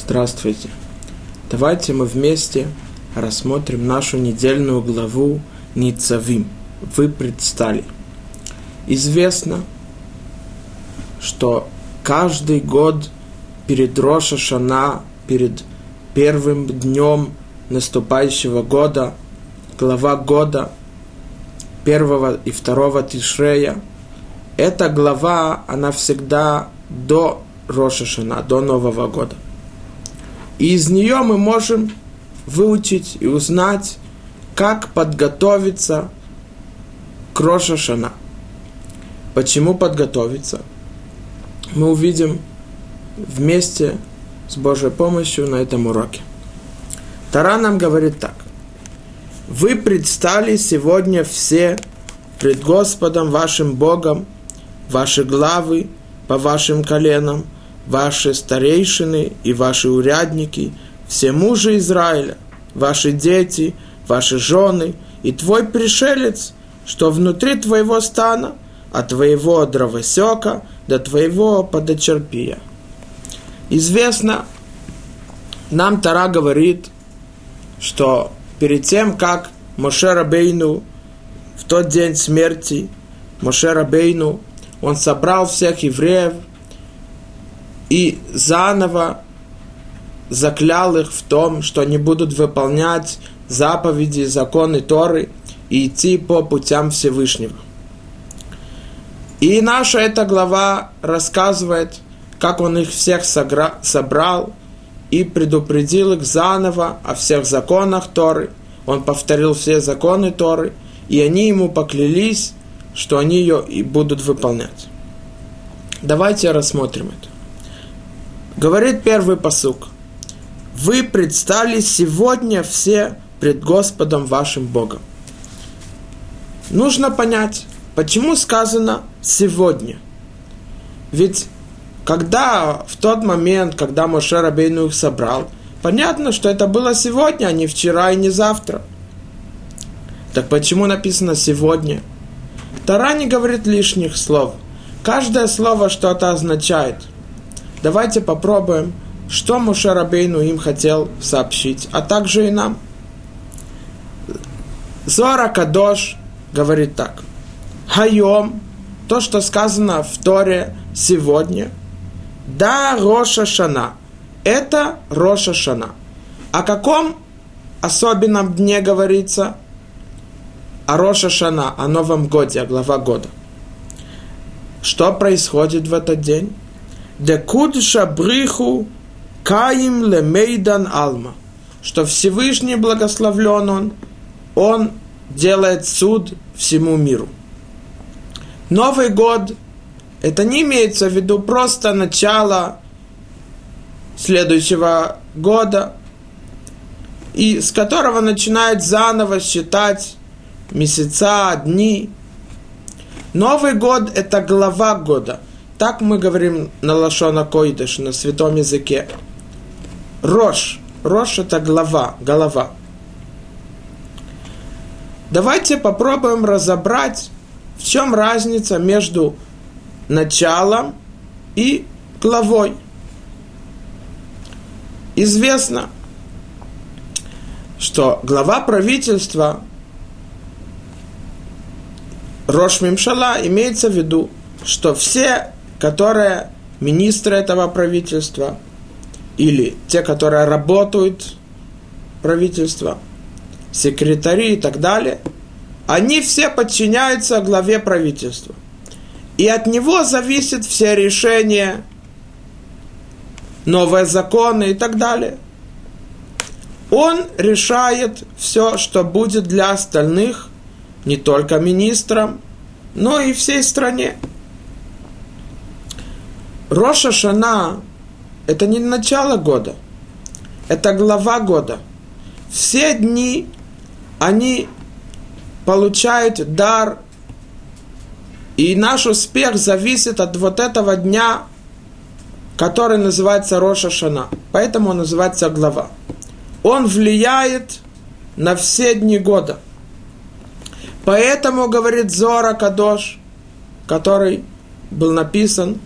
Здравствуйте. Давайте мы вместе рассмотрим нашу недельную главу Ницавим. Вы предстали. Известно, что каждый год перед Роша Шана, перед первым днем наступающего года, глава года, первого и второго Тишрея, эта глава, она всегда до Роша до Нового года – и из нее мы можем выучить и узнать, как подготовиться к Роша Шана. Почему подготовиться? Мы увидим вместе с Божьей помощью на этом уроке. Тара нам говорит так. Вы предстали сегодня все пред Господом вашим Богом, ваши главы по вашим коленам – ваши старейшины и ваши урядники, все мужи Израиля, ваши дети, ваши жены и твой пришелец, что внутри твоего стана, от твоего дровосека до твоего подочерпия. Известно, нам Тара говорит, что перед тем, как Моше Рабейну в тот день смерти, Моше Рабейну, он собрал всех евреев – и заново заклял их в том, что они будут выполнять заповеди, законы Торы и идти по путям Всевышнего. И наша эта глава рассказывает, как он их всех собрал и предупредил их заново о всех законах Торы. Он повторил все законы Торы, и они ему поклялись, что они ее и будут выполнять. Давайте рассмотрим это. Говорит первый посук. Вы предстали сегодня все пред Господом вашим Богом. Нужно понять, почему сказано сегодня. Ведь когда в тот момент, когда Моше Рабейну их собрал, понятно, что это было сегодня, а не вчера и не завтра. Так почему написано сегодня? Тара не говорит лишних слов. Каждое слово что-то означает – Давайте попробуем, что Мушарабейну им хотел сообщить, а также и нам. Зора Кадош говорит так. Хайом, то, что сказано в Торе сегодня, да Роша Шана. Это Роша Шана. О каком особенном дне говорится? О Роша Шана, о Новом Годе, о глава года. Что происходит в этот день? Декудша бриху каим лемейдан алма. Что Всевышний благословлен он, он делает суд всему миру. Новый год, это не имеется в виду просто начало следующего года, и с которого начинает заново считать месяца, дни. Новый год – это глава года – так мы говорим на Лашона Койдыш, на святом языке. Рош. Рош – это глава, голова. Давайте попробуем разобрать, в чем разница между началом и главой. Известно, что глава правительства Рош Мимшала имеется в виду, что все которые министры этого правительства или те, которые работают правительства, секретари и так далее, они все подчиняются главе правительства. И от него зависят все решения, новые законы и так далее. Он решает все, что будет для остальных, не только министрам, но и всей стране. Роша Шана – это не начало года, это глава года. Все дни они получают дар, и наш успех зависит от вот этого дня, который называется Роша Шана. Поэтому он называется глава. Он влияет на все дни года. Поэтому, говорит Зора Кадош, который был написан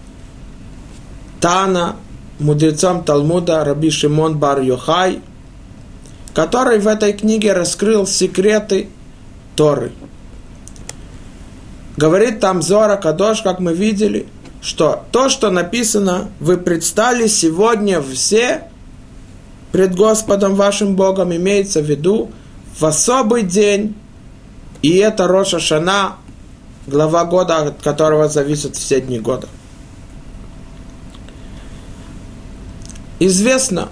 Тана мудрецом Талмуда Раби Шимон Бар Йохай, который в этой книге раскрыл секреты Торы. Говорит там Зора Кадош, как мы видели, что то, что написано, вы предстали сегодня все пред Господом вашим Богом, имеется в виду в особый день, и это Роша Шана, глава года, от которого зависят все дни года. Известно,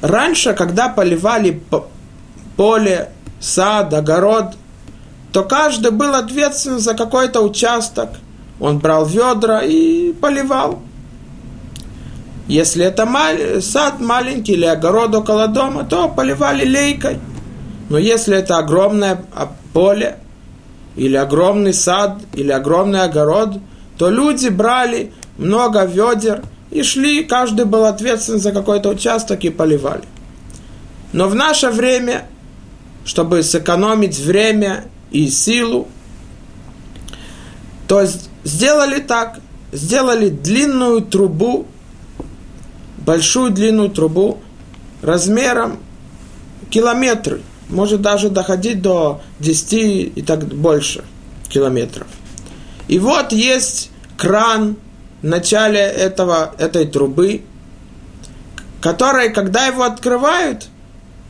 раньше, когда поливали поле, сад, огород, то каждый был ответственен за какой-то участок. Он брал ведра и поливал. Если это мал- сад маленький или огород около дома, то поливали лейкой. Но если это огромное поле, или огромный сад, или огромный огород, то люди брали много ведер и шли, каждый был ответственен за какой-то участок и поливали. Но в наше время, чтобы сэкономить время и силу, то сделали так, сделали длинную трубу, большую длинную трубу размером километры – может даже доходить до 10 и так больше километров. И вот есть кран начале этого, этой трубы, который, когда его открывают,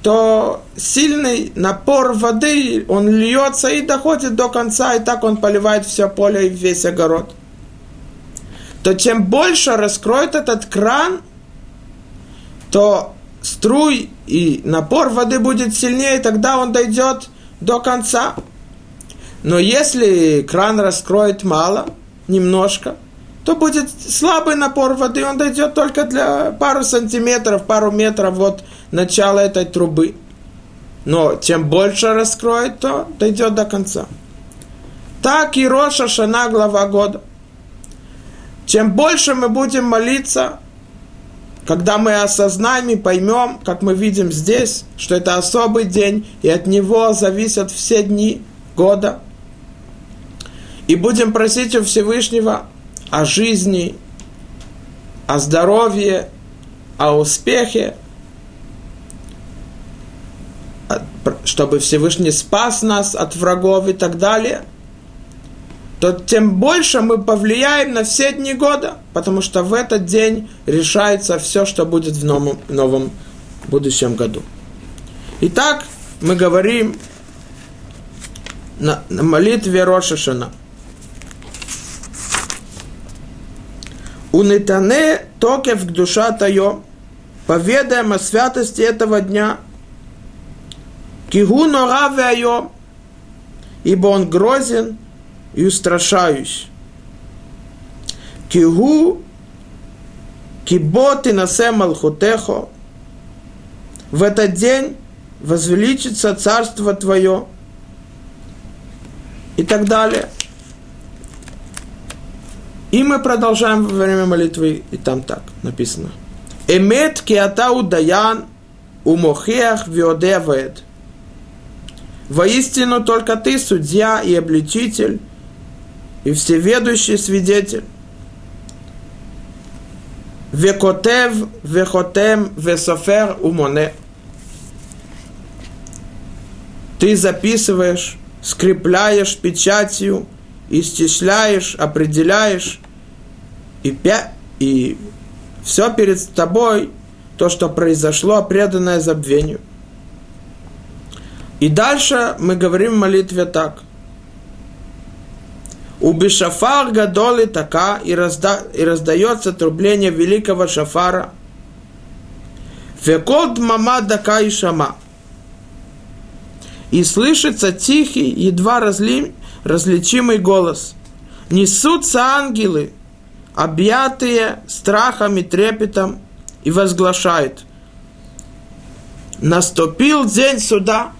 то сильный напор воды, он льется и доходит до конца, и так он поливает все поле и весь огород. То чем больше раскроет этот кран, то струй и напор воды будет сильнее, тогда он дойдет до конца. Но если кран раскроет мало, немножко, то будет слабый напор воды, он дойдет только для пару сантиметров, пару метров от начала этой трубы. Но чем больше раскроет, то дойдет до конца. Так и Роша Шана, глава года. Чем больше мы будем молиться, когда мы осознаем и поймем, как мы видим здесь, что это особый день, и от него зависят все дни года, и будем просить у Всевышнего о жизни, о здоровье, о успехе, чтобы Всевышний спас нас от врагов и так далее – то тем больше мы повлияем на все дни года, потому что в этот день решается все, что будет в новом, новом будущем году. Итак, мы говорим на, на молитве Рошашана. Унитане токев к душа тайо, поведаем о святости этого дня. Кигу нора ибо он грозен и устрашаюсь. Кигу киботи насе малхутехо. В этот день возвеличится царство твое. И так далее. И мы продолжаем во время молитвы, и там так написано. Эмет киатау даян умохех виодевед. Воистину только ты судья и обличитель, и всеведущий свидетель. Векотев, вехотем, весофер умоне. Ты записываешь, скрепляешь печатью, исчисляешь, определяешь, и, пя... и все перед тобой, то, что произошло, преданное забвению. И дальше мы говорим в молитве так – у бишафар гадоли така и, разда, и раздается трубление великого шафара. Векот мама дака и шама. И слышится тихий, едва разли, различимый голос. Несутся ангелы, объятые страхом и трепетом, и возглашают. Наступил день суда.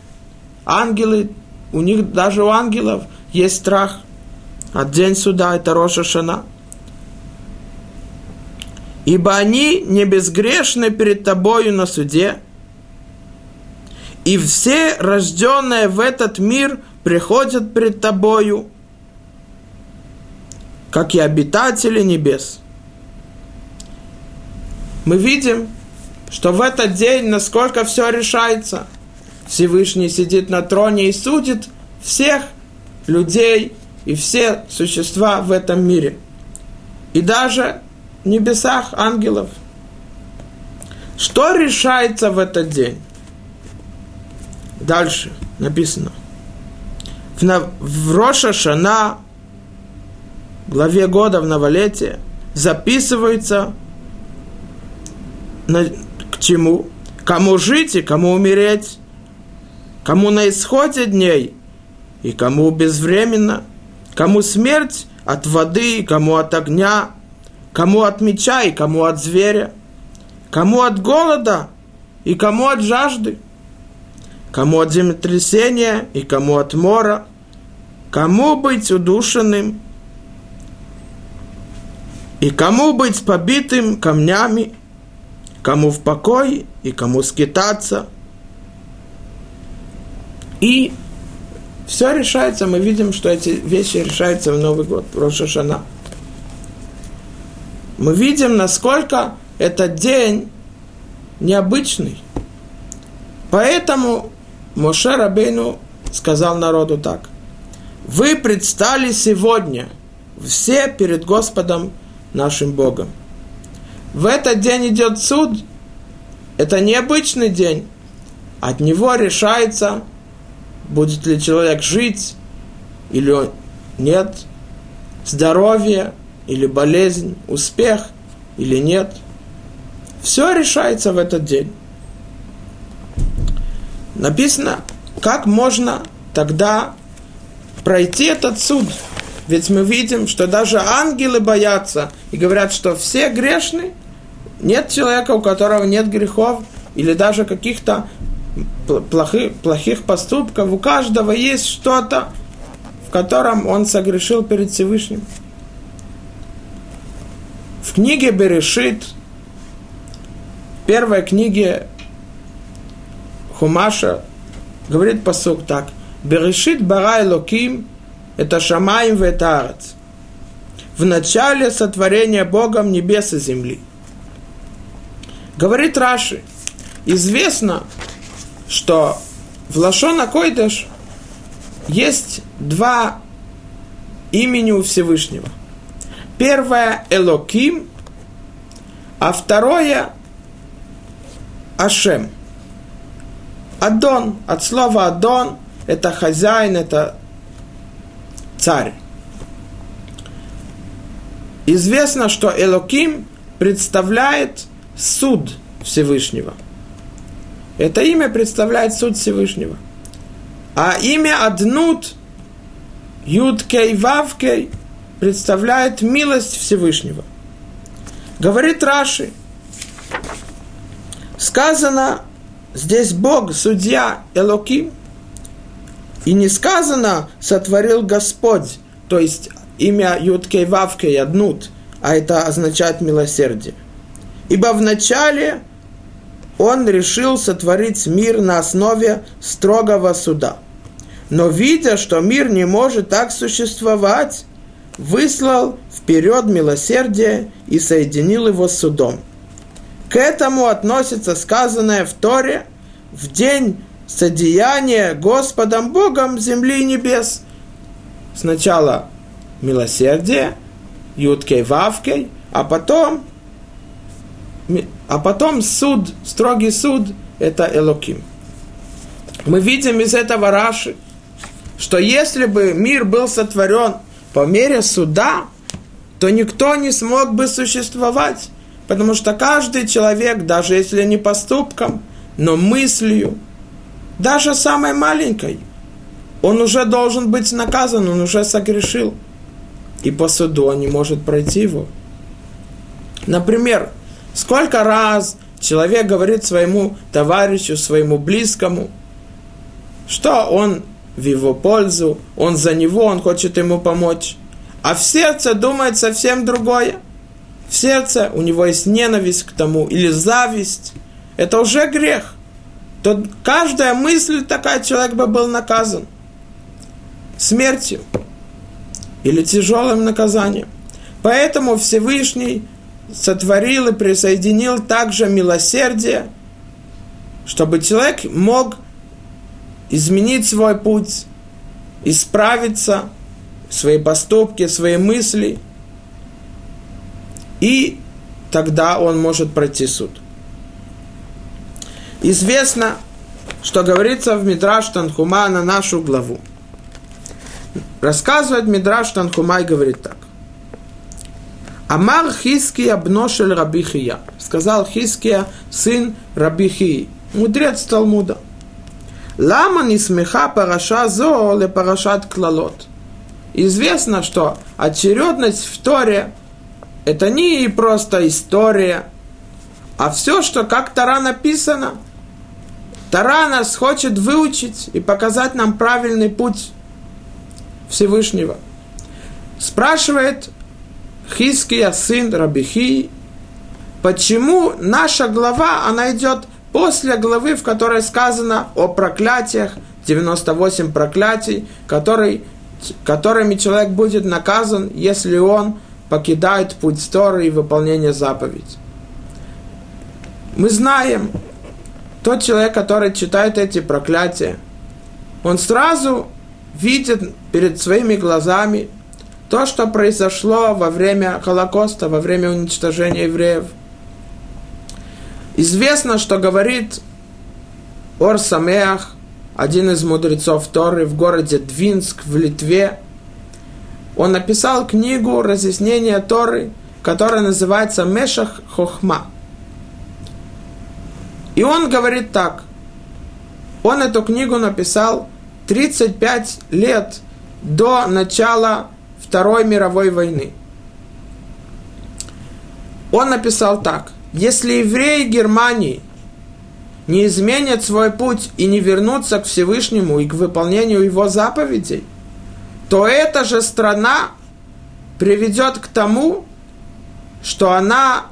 Ангелы, у них даже у ангелов есть страх – а день суда – это Роша Шана. Ибо они не безгрешны перед тобою на суде, и все рожденные в этот мир приходят пред тобою, как и обитатели небес. мы видим, что в этот день, насколько все решается, Всевышний сидит на троне и судит всех людей и все существа в этом мире. И даже в небесах ангелов. Что решается в этот день? Дальше написано. В, Роша главе года в новолетие, записывается на, к чему? Кому жить и кому умереть, кому на исходе дней и кому безвременно, кому смерть от воды, кому от огня, кому от меча и кому от зверя, кому от голода и кому от жажды, кому от землетрясения и кому от мора, кому быть удушенным и кому быть побитым камнями, кому в покое и кому скитаться. И все решается, мы видим, что эти вещи решаются в Новый год, в Рошашана. Мы видим, насколько этот день необычный. Поэтому Моше Рабейну сказал народу так. Вы предстали сегодня все перед Господом нашим Богом. В этот день идет суд. Это необычный день. От него решается, будет ли человек жить или нет, здоровье или болезнь, успех или нет. Все решается в этот день. Написано, как можно тогда пройти этот суд. Ведь мы видим, что даже ангелы боятся и говорят, что все грешны. Нет человека, у которого нет грехов или даже каких-то плохих, плохих поступков. У каждого есть что-то, в котором он согрешил перед Всевышним. В книге Берешит, первой книге Хумаша, говорит посук так. Берешит барай локим это Шамаем в Арец. В начале сотворения Богом небес и земли. Говорит Раши, известно, что в Лашона Койдыш есть два имени у Всевышнего. Первое – Элоким, а второе – Ашем. Адон, от слова Адон, это хозяин, это царь. Известно, что Элоким представляет суд Всевышнего. Это имя представляет суд Всевышнего. А имя Аднут, Юдкей Вавкей, представляет милость Всевышнего. Говорит Раши, сказано здесь Бог, судья Элоким – и не сказано «сотворил Господь», то есть имя Юткей Вавкей Аднут, а это означает милосердие. Ибо вначале он решил сотворить мир на основе строгого суда. Но видя, что мир не может так существовать, выслал вперед милосердие и соединил его с судом. К этому относится сказанное в Торе в день содеяние Господом Богом земли и небес. Сначала милосердие, юткой вавкой, а потом, а потом суд, строгий суд, это Элоким. Мы видим из этого Раши, что если бы мир был сотворен по мере суда, то никто не смог бы существовать, потому что каждый человек, даже если не поступком, но мыслью, даже самой маленькой, он уже должен быть наказан, он уже согрешил. И по суду он не может пройти его. Например, сколько раз человек говорит своему товарищу, своему близкому, что он в его пользу, он за него, он хочет ему помочь. А в сердце думает совсем другое. В сердце у него есть ненависть к тому или зависть. Это уже грех то каждая мысль такая, человек бы был наказан смертью или тяжелым наказанием. Поэтому Всевышний сотворил и присоединил также милосердие, чтобы человек мог изменить свой путь, исправиться, свои поступки, свои мысли, и тогда он может пройти суд. Известно, что говорится в Мидраш Танхума на нашу главу. Рассказывает Мидраш Танхума и говорит так. Амар Хиския бношель Рабихия. Сказал Хиския, сын Рабихии, мудрец Талмуда. Лама не смеха параша зо ле парашат клалот. Известно, что очередность в Торе – это не просто история, а все, что как Тора написано. Тора нас хочет выучить и показать нам правильный путь Всевышнего. Спрашивает Хиския, сын Рабихи, почему наша глава, она идет после главы, в которой сказано о проклятиях, 98 проклятий, который, которыми человек будет наказан, если он покидает путь Торы и выполнение заповедей. Мы знаем, тот человек, который читает эти проклятия, он сразу видит перед своими глазами то, что произошло во время Холокоста, во время уничтожения евреев. Известно, что говорит Ор Самеах, один из мудрецов Торы в городе Двинск в Литве. Он написал книгу разъяснения Торы, которая называется Мешах Хохма. И он говорит так. Он эту книгу написал 35 лет до начала Второй мировой войны. Он написал так. Если евреи Германии не изменят свой путь и не вернутся к Всевышнему и к выполнению его заповедей, то эта же страна приведет к тому, что она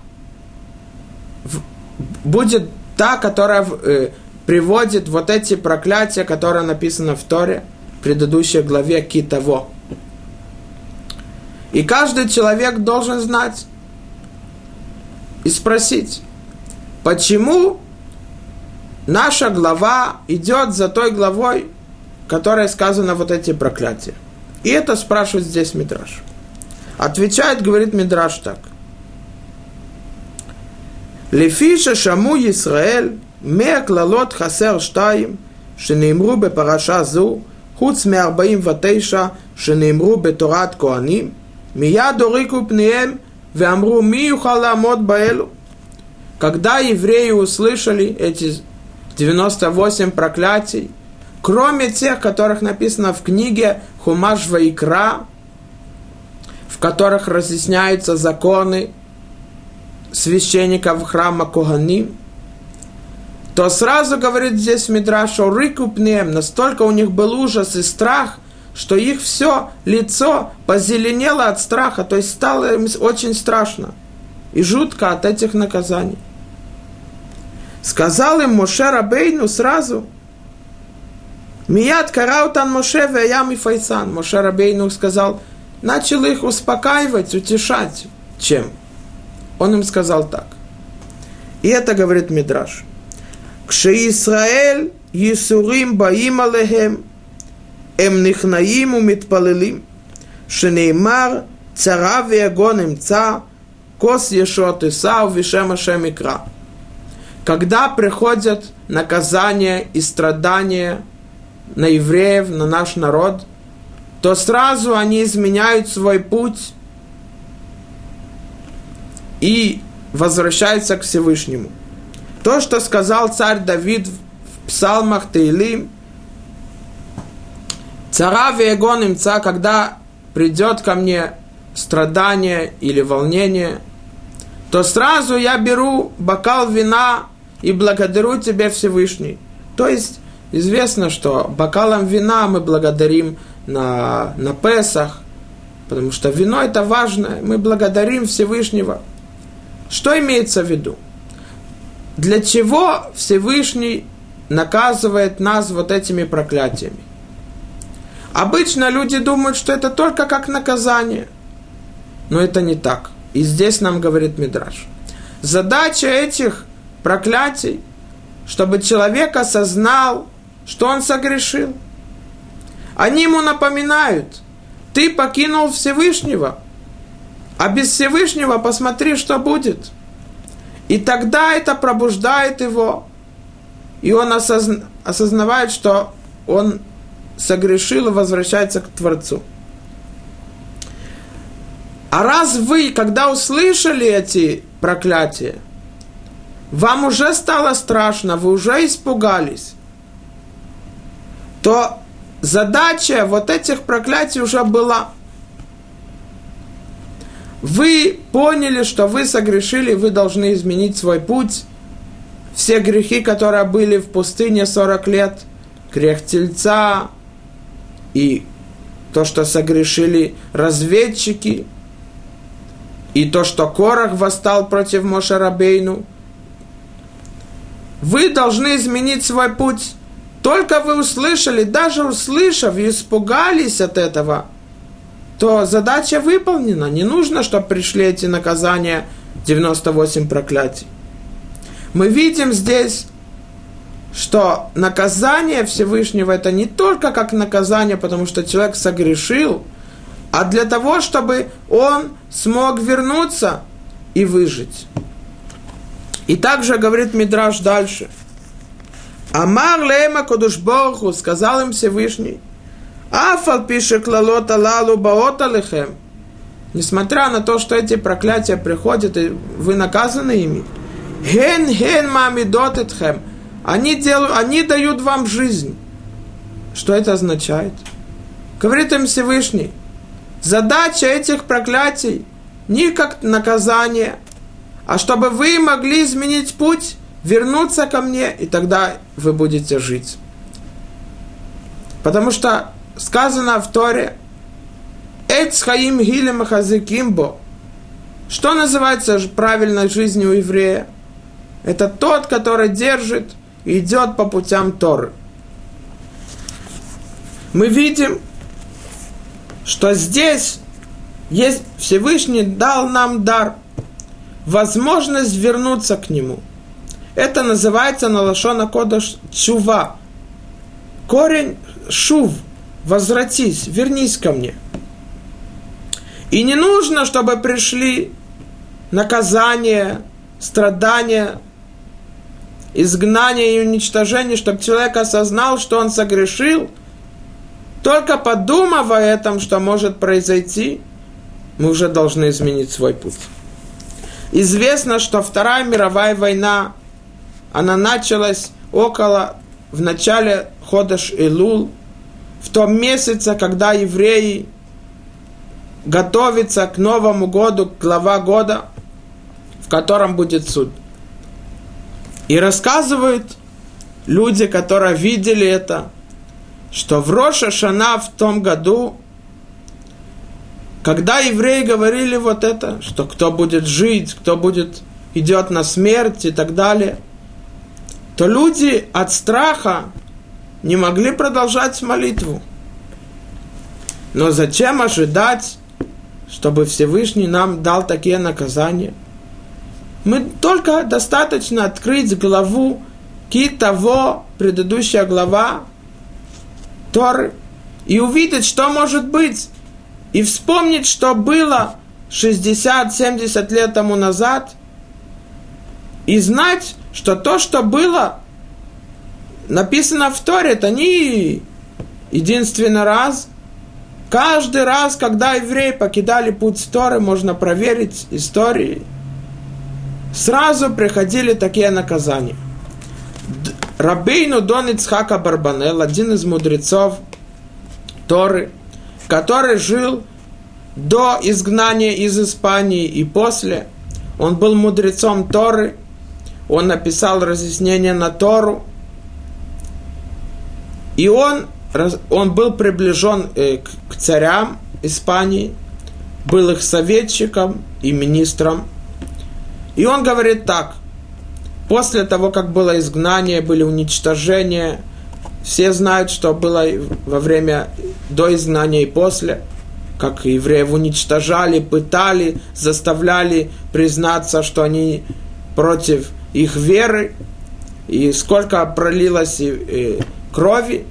будет та, которая э, приводит вот эти проклятия, которые написаны в Торе, в предыдущей главе Китово. И каждый человек должен знать и спросить, почему наша глава идет за той главой, которая сказана вот эти проклятия. И это спрашивает здесь Мидраш. Отвечает, говорит Мидраш так. Лефиша шаму Исраэль, мея клалот хасер штаим, שנאמרו בפרשה זו, חוץ מ-49 שנאמרו בתורת כהנים, מיד הוריקו פניהם ואמרו מי יוכל לעמוד באלו. Когда евреи услышали эти 98 проклятий, кроме тех, которых написано в книге Хумаш Ваикра, в которых разъясняются законы священников храма Коганим, то сразу говорит здесь Мидраш, что рыкупнем, настолько у них был ужас и страх, что их все лицо позеленело от страха, то есть стало им очень страшно и жутко от этих наказаний. Сказал им Моше Рабейну сразу, Мият караутан Моше веям и Файсан. Моше Рабейну сказал, начал их успокаивать, утешать. Чем? Он им сказал так. И это говорит Мидраш. Кше Исраэль Исурим Баим Алехем Эм Нихнаим Умитпалилим Шенеймар Цара Виагон Ца Кос Ешот Исау Вишем Ашем Икра. Когда приходят наказания и страдания на евреев, на наш народ, то сразу они изменяют свой путь и возвращаются к Всевышнему. То, что сказал царь Давид в псалмах Таилим – Цара вегон имца, когда придет ко мне страдание или волнение, то сразу я беру бокал вина и благодарю тебе Всевышний. То есть известно, что бокалом вина мы благодарим на, на Песах, потому что вино это важно, мы благодарим Всевышнего. Что имеется в виду? Для чего Всевышний наказывает нас вот этими проклятиями? Обычно люди думают, что это только как наказание. Но это не так. И здесь нам говорит Мидраш. Задача этих проклятий, чтобы человек осознал, что он согрешил. Они ему напоминают, ты покинул Всевышнего, а без Всевышнего посмотри, что будет. И тогда это пробуждает его, и он осозна, осознавает, что он согрешил и возвращается к Творцу. А раз вы, когда услышали эти проклятия, вам уже стало страшно, вы уже испугались, то задача вот этих проклятий уже была. Вы поняли, что вы согрешили, вы должны изменить свой путь. Все грехи, которые были в пустыне 40 лет, грех тельца и то, что согрешили разведчики, и то, что Корах восстал против Мошарабейну, вы должны изменить свой путь. Только вы услышали, даже услышав и испугались от этого, то задача выполнена. Не нужно, чтобы пришли эти наказания, 98 проклятий. Мы видим здесь, что наказание Всевышнего это не только как наказание, потому что человек согрешил, а для того, чтобы он смог вернуться и выжить. И также говорит Мидраш дальше – Амар лема Кодушборху, сказал им Всевышний, Афал пишет клалот алалу баот алихем. Несмотря на то, что эти проклятия приходят, и вы наказаны ими. Ген ген мамидот этхем. Они, делают, они дают вам жизнь. Что это означает? Говорит им Всевышний, задача этих проклятий не как наказание, а чтобы вы могли изменить путь вернуться ко мне, и тогда вы будете жить. Потому что сказано в Торе, Эц хаим гилем хазикимбо. Что называется правильной жизнью еврея? Это тот, который держит и идет по путям Торы. Мы видим, что здесь есть Всевышний дал нам дар, возможность вернуться к Нему – это называется на лошона кодаш чува. Корень шув, возвратись, вернись ко мне. И не нужно, чтобы пришли наказания, страдания, изгнание и уничтожение, чтобы человек осознал, что он согрешил. Только подумав о этом, что может произойти, мы уже должны изменить свой путь. Известно, что Вторая мировая война она началась около, в начале Ходаш Илул, в том месяце, когда евреи готовятся к Новому году, к глава года, в котором будет суд. И рассказывают люди, которые видели это, что в Роша Шана в том году, когда евреи говорили вот это, что кто будет жить, кто будет идет на смерть и так далее – то люди от страха не могли продолжать молитву. Но зачем ожидать, чтобы Всевышний нам дал такие наказания? Мы только достаточно открыть главу ки того, предыдущая глава Торы, и увидеть, что может быть, и вспомнить, что было 60-70 лет тому назад, и знать, что то, что было написано в Торе, это не единственный раз. Каждый раз, когда евреи покидали путь Торы, можно проверить истории. Сразу приходили такие наказания. Рабейну Дон Ицхака Барбанел, один из мудрецов Торы, который жил до изгнания из Испании и после. Он был мудрецом Торы – он написал разъяснение на Тору, и он, он был приближен э, к, царям Испании, был их советчиком и министром. И он говорит так, после того, как было изгнание, были уничтожения, все знают, что было во время до изгнания и после, как евреев уничтожали, пытали, заставляли признаться, что они против их веры, и сколько пролилось крови.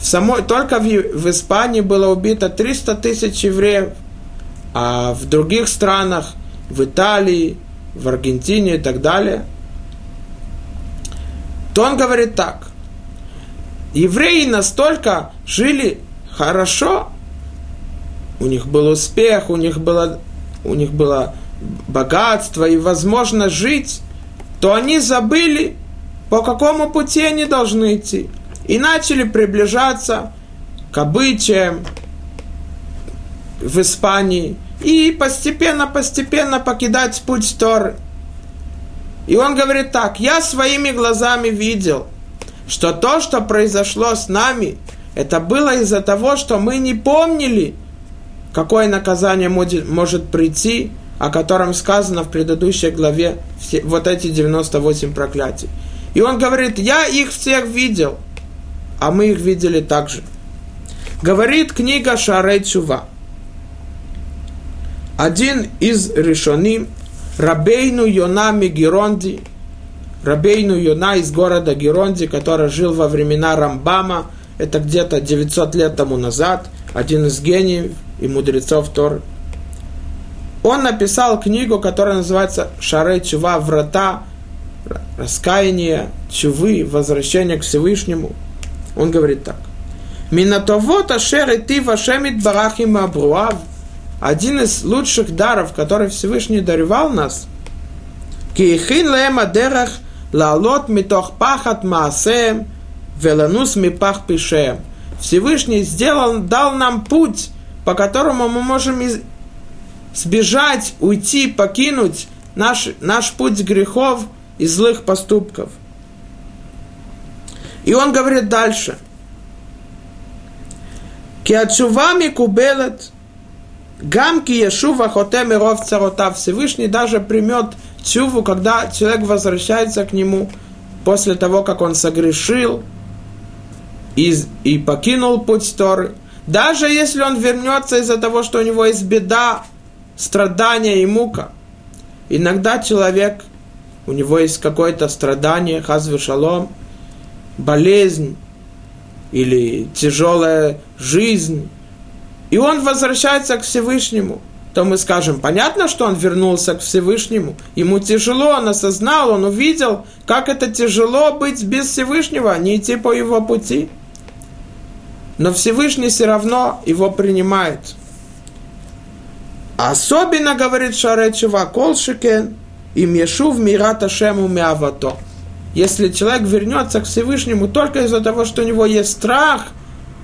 В самой, только в, в Испании было убито 300 тысяч евреев, а в других странах, в Италии, в Аргентине и так далее, то он говорит так. Евреи настолько жили хорошо, у них был успех, у них было, у них было богатство и возможность жить, то они забыли, по какому пути они должны идти. И начали приближаться к обычаям в Испании и постепенно-постепенно покидать путь Торы. И он говорит так, я своими глазами видел, что то, что произошло с нами, это было из-за того, что мы не помнили, какое наказание может, прийти, о котором сказано в предыдущей главе, вот эти 98 проклятий. И он говорит, я их всех видел, а мы их видели также. Говорит книга Шарей Чува. Один из решоним, Рабейну Йона Мегеронди, Рабейну Йона из города Геронди, который жил во времена Рамбама, это где-то 900 лет тому назад, один из гениев и мудрецов Торы. Он написал книгу, которая называется Шарей Чува, врата, раскаяние, чувы, возвращение к Всевышнему. Он говорит так. Минатовот ашер и ты вашемит барахим абруав. Один из лучших даров, который Всевышний даревал нас. Киехин леем адерах лалот митох пахат маасеем веланус мипах пишеем. Всевышний сделал, дал нам путь, по которому мы можем сбежать, уйти, покинуть наш, наш путь грехов и злых поступков. И он говорит дальше. Киачувами кубелет, гамки ешува хотем и ров царота. Всевышний даже примет чуву, когда человек возвращается к нему после того, как он согрешил и, и покинул путь Торы. Даже если он вернется из-за того, что у него есть беда, страдания и мука. Иногда человек, у него есть какое-то страдание, хазве шалом, болезнь или тяжелая жизнь, и он возвращается к Всевышнему, то мы скажем, понятно, что он вернулся к Всевышнему, ему тяжело, он осознал, он увидел, как это тяжело быть без Всевышнего, не идти по его пути. Но Всевышний все равно его принимает – Особенно, говорит Шаречева, Колшикен, им Ешув Мирата Шему Мявато. Если человек вернется к Всевышнему только из-за того, что у него есть страх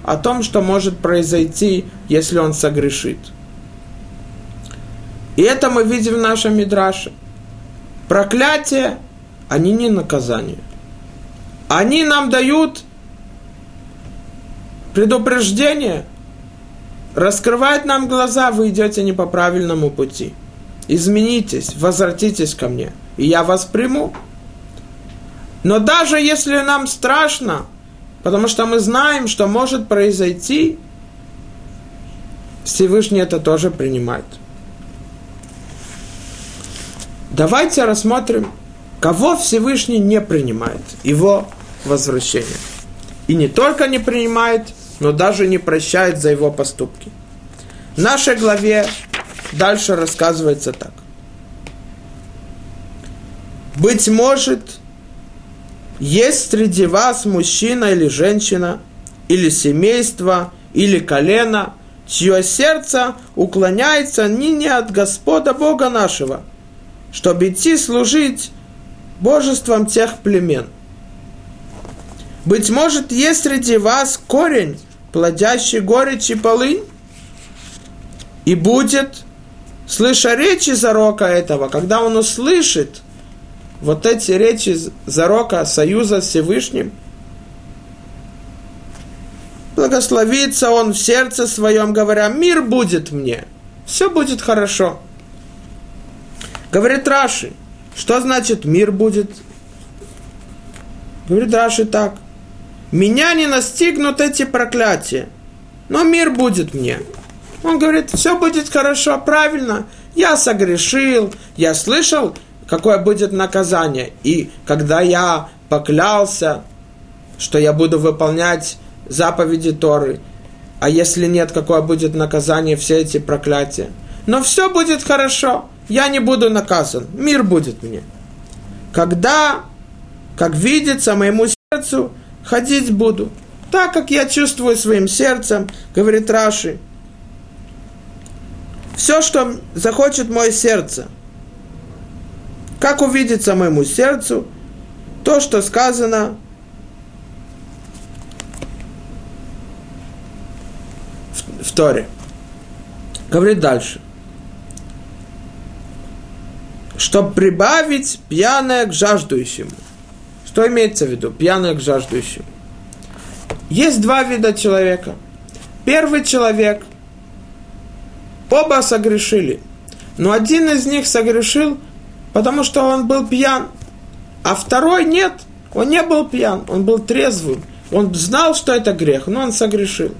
о том, что может произойти, если он согрешит. И это мы видим в нашем Мидраше. Проклятие, они не наказание. Они нам дают предупреждение – раскрывает нам глаза, вы идете не по правильному пути. Изменитесь, возвратитесь ко мне, и я вас приму. Но даже если нам страшно, потому что мы знаем, что может произойти, Всевышний это тоже принимает. Давайте рассмотрим, кого Всевышний не принимает, его возвращение. И не только не принимает, но даже не прощает за его поступки. В нашей главе дальше рассказывается так. Быть может, есть среди вас мужчина или женщина, или семейство, или колено, чье сердце уклоняется не, не от Господа Бога нашего, чтобы идти служить божеством тех племен. Быть может, есть среди вас корень, плодящий горечь и полынь, и будет, слыша речи зарока этого, когда он услышит вот эти речи зарока союза с Всевышним, благословится он в сердце своем, говоря, мир будет мне, все будет хорошо. Говорит Раши, что значит мир будет? Говорит Раши так – меня не настигнут эти проклятия, но мир будет мне. Он говорит, все будет хорошо, правильно. Я согрешил, я слышал, какое будет наказание. И когда я поклялся, что я буду выполнять заповеди Торы, а если нет, какое будет наказание, все эти проклятия. Но все будет хорошо, я не буду наказан, мир будет мне. Когда, как видится моему сердцу, ходить буду, так как я чувствую своим сердцем, говорит Раши. Все, что захочет мое сердце, как увидится моему сердцу, то, что сказано в, Торе. Говорит дальше. Чтобы прибавить пьяное к жаждущему. Что имеется в виду? Пьяное к жаждущему. Есть два вида человека. Первый человек, оба согрешили, но один из них согрешил, потому что он был пьян, а второй нет, он не был пьян, он был трезвым, он знал, что это грех, но он согрешил.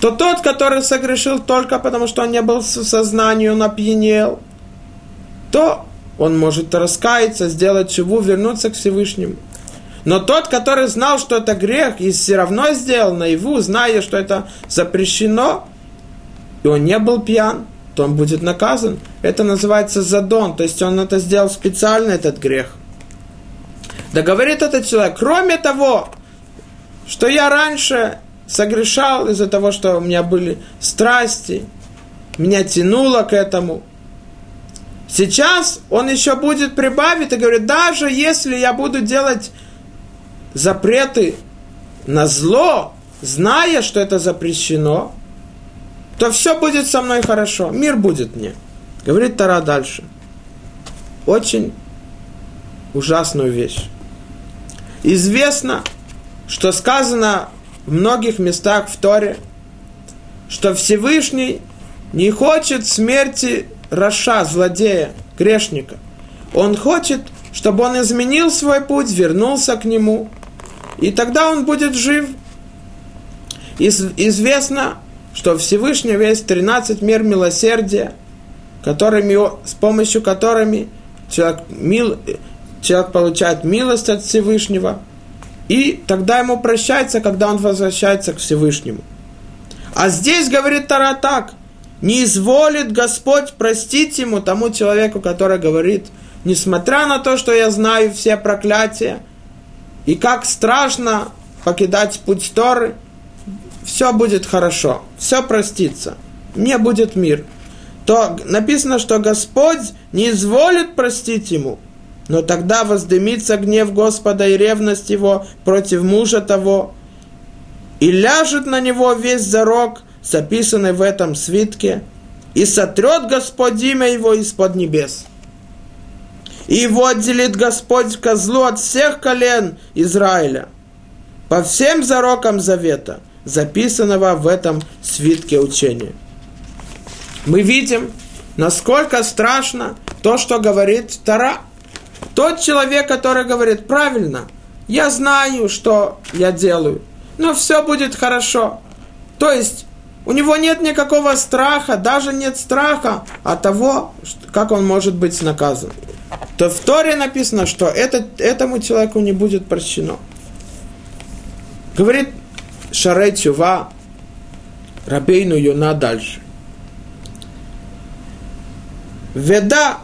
То тот, который согрешил только потому, что он не был в сознании, он опьянел, то он может раскаяться, сделать чего, вернуться к Всевышнему. Но тот, который знал, что это грех, и все равно сделал наяву, зная, что это запрещено, и он не был пьян, то он будет наказан. Это называется задон, то есть он это сделал специально, этот грех. Да говорит этот человек, кроме того, что я раньше согрешал из-за того, что у меня были страсти, меня тянуло к этому. Сейчас он еще будет прибавить и говорит, даже если я буду делать запреты на зло, зная, что это запрещено, то все будет со мной хорошо, мир будет мне. Говорит Тара дальше. Очень ужасную вещь. Известно, что сказано в многих местах в Торе, что Всевышний не хочет смерти Раша, злодея, грешника. Он хочет, чтобы он изменил свой путь, вернулся к нему – и тогда он будет жив. Из, известно, что Всевышний есть 13 мер милосердия, которыми, с помощью которыми человек, мил, человек получает милость от Всевышнего, и тогда ему прощается, когда он возвращается к Всевышнему. А здесь говорит Тара так, не изволит Господь простить ему, тому человеку, который говорит, несмотря на то, что я знаю все проклятия, и как страшно покидать путь Торы, все будет хорошо, все простится, мне будет мир. То написано, что Господь не изволит простить ему, но тогда воздымится гнев Господа и ревность его против мужа того, и ляжет на него весь зарок, записанный в этом свитке, и сотрет Господь имя его из-под небес и его отделит Господь козлу от всех колен Израиля, по всем зарокам завета, записанного в этом свитке учения. Мы видим, насколько страшно то, что говорит Тара. Тот человек, который говорит правильно, я знаю, что я делаю, но все будет хорошо. То есть у него нет никакого страха, даже нет страха от того, как он может быть наказан то в Торе написано, что это, этому человеку не будет прощено. Говорит Шарей Чува, Рабейну Юна дальше. Веда